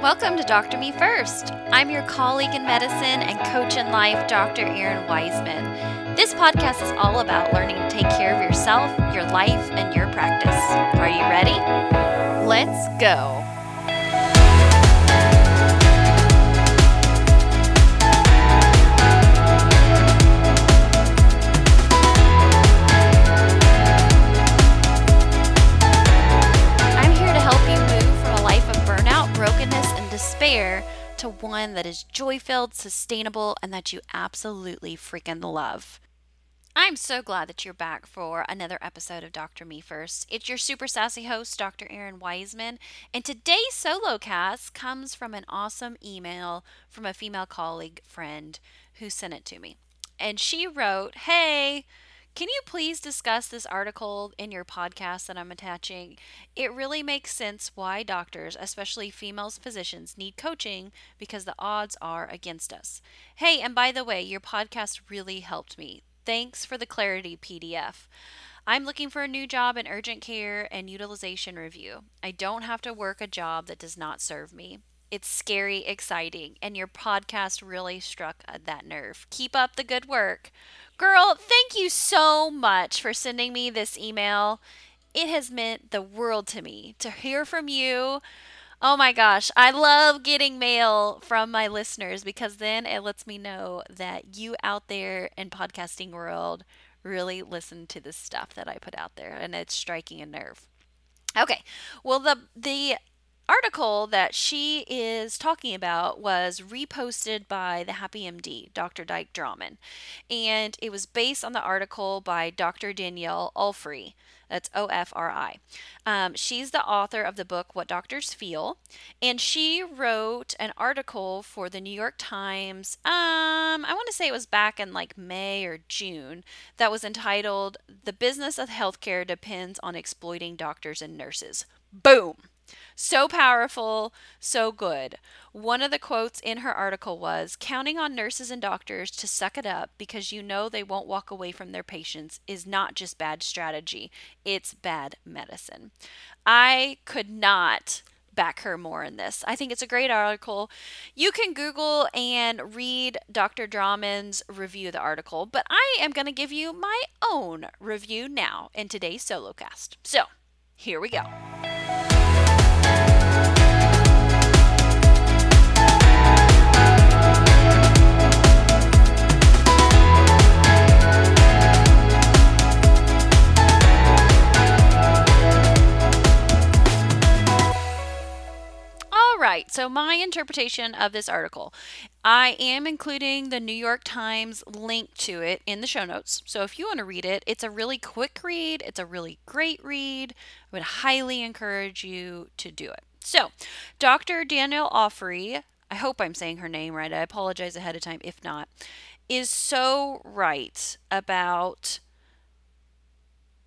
Welcome to Doctor Me First. I'm your colleague in medicine and coach in life, Dr. Errin Weisman. This podcast is all about learning to take care of yourself, your life, and your practice. Are you ready? Let's go. To one that is joy filled, sustainable, and that you absolutely freaking love. I'm so glad that you're back for another episode of Dr. Me First. It's your super sassy host, Dr. Errin Weisman, and today's solo cast comes from an awesome email from a female colleague friend who sent it to me. And she wrote, Hey, can you please discuss this article in your podcast that I'm attaching? It really makes sense why doctors, especially female physicians, need coaching because the odds are against us. Hey, and by the way, your podcast really helped me. Thanks for the clarity PDF. I'm looking for a new job in urgent care and utilization review. I don't have to work a job that does not serve me. It's scary, exciting, and your podcast really struck uh, that nerve. Keep up the good work. Girl, thank you so much for sending me this email. It has meant the world to me to hear from you. Oh my gosh, I love getting mail from my listeners because then it lets me know that you out there in podcasting world really listen to the stuff that I put out there and it's striking a nerve. Okay. Well, the the article that she is talking about was reposted by the Happy MD, Dr. Dike Drummond, and it was based on the article by Dr. Danielle Ofri. That's O F R I. Um, she's the author of the book What Doctors Feel, and she wrote an article for the New York Times. Um, I want to say it was back in like May or June that was entitled "The Business of Healthcare Depends on Exploiting Doctors and Nurses." Boom. So powerful, so good. One of the quotes in her article was Counting on nurses and doctors to suck it up because you know they won't walk away from their patients is not just bad strategy, it's bad medicine. I could not back her more in this. I think it's a great article. You can Google and read Dr. Drummond's review of the article, but I am going to give you my own review now in today's solo cast. So, here we go. So my interpretation of this article. I am including the New York Times link to it in the show notes. So if you want to read it, it's a really quick read, it's a really great read. I would highly encourage you to do it. So, Dr. Danielle Ofri, I hope I'm saying her name right. I apologize ahead of time if not, is so right about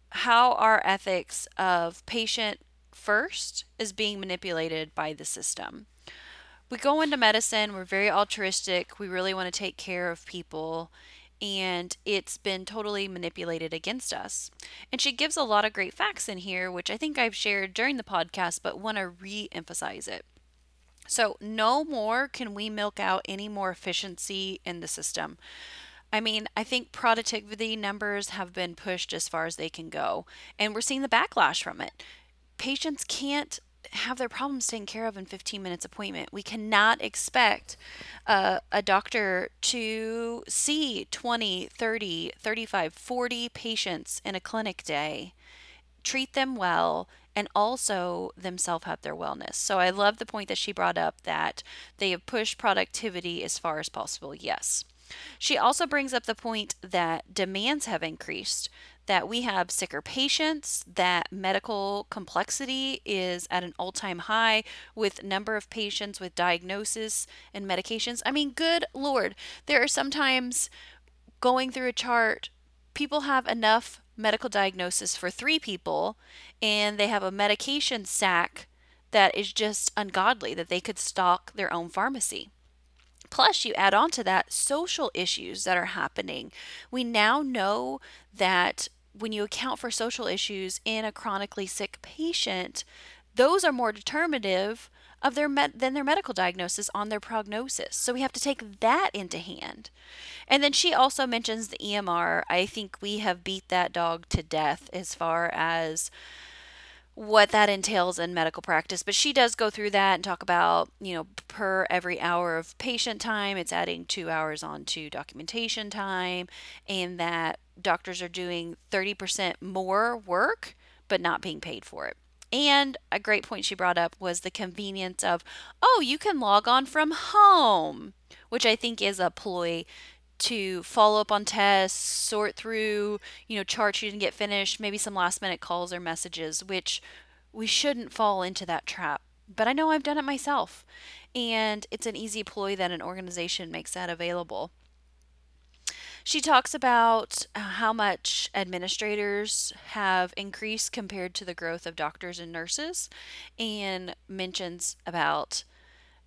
how our ethics of patient first is being manipulated by the system. We go into medicine, we're very altruistic, we really want to take care of people, and it's been totally manipulated against us. And she gives a lot of great facts in here, which I think I've shared during the podcast, but want to re emphasize it. So, no more can we milk out any more efficiency in the system. I mean, I think productivity numbers have been pushed as far as they can go, and we're seeing the backlash from it. Patients can't have their problems taken care of in 15 minutes appointment. We cannot expect uh, a doctor to see 20, 30, 35, 40 patients in a clinic day, treat them well, and also themselves have their wellness. So I love the point that she brought up that they have pushed productivity as far as possible. Yes. She also brings up the point that demands have increased, that we have sicker patients, that medical complexity is at an all-time high with number of patients with diagnosis and medications. I mean, good lord, there are sometimes going through a chart people have enough medical diagnosis for 3 people and they have a medication sack that is just ungodly that they could stock their own pharmacy. Plus, you add on to that social issues that are happening. We now know that when you account for social issues in a chronically sick patient, those are more determinative of their med- than their medical diagnosis on their prognosis. So we have to take that into hand. And then she also mentions the EMR. I think we have beat that dog to death as far as what that entails in medical practice. But she does go through that and talk about, you know, per every hour of patient time, it's adding two hours onto documentation time, and that doctors are doing 30% more work but not being paid for it. And a great point she brought up was the convenience of, oh, you can log on from home, which I think is a ploy to follow up on tests, sort through, you know, charts you didn't get finished, maybe some last minute calls or messages, which we shouldn't fall into that trap. But I know I've done it myself. And it's an easy ploy that an organization makes that available. She talks about uh, how much administrators have increased compared to the growth of doctors and nurses, and mentions about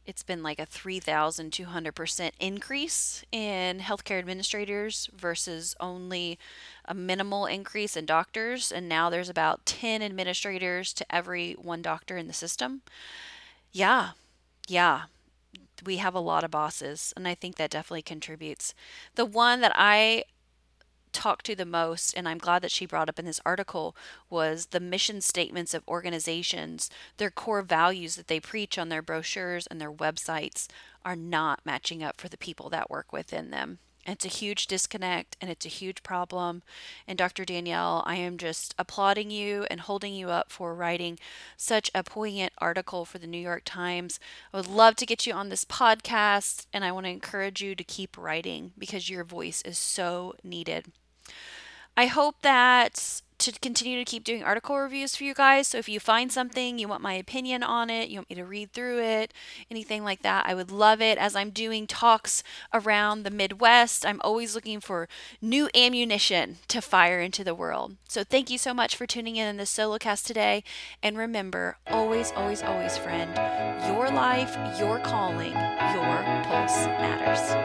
it's been like a 3,200% increase in healthcare administrators versus only a minimal increase in doctors. And now there's about 10 administrators to every one doctor in the system. Yeah, yeah. We have a lot of bosses, and I think that definitely contributes. The one that I talked to the most, and I'm glad that she brought up in this article, was the mission statements of organizations. Their core values that they preach on their brochures and their websites are not matching up for the people that work within them. It's a huge disconnect and it's a huge problem. And Dr. Danielle, I am just applauding you and holding you up for writing such a poignant article for the New York Times. I would love to get you on this podcast and I want to encourage you to keep writing because your voice is so needed. I hope that to continue to keep doing article reviews for you guys. So if you find something, you want my opinion on it, you want me to read through it, anything like that, I would love it. As I'm doing talks around the Midwest, I'm always looking for new ammunition to fire into the world. So thank you so much for tuning in in this solo cast today. And remember, always, always, always, friend, your life, your calling, your pulse matters.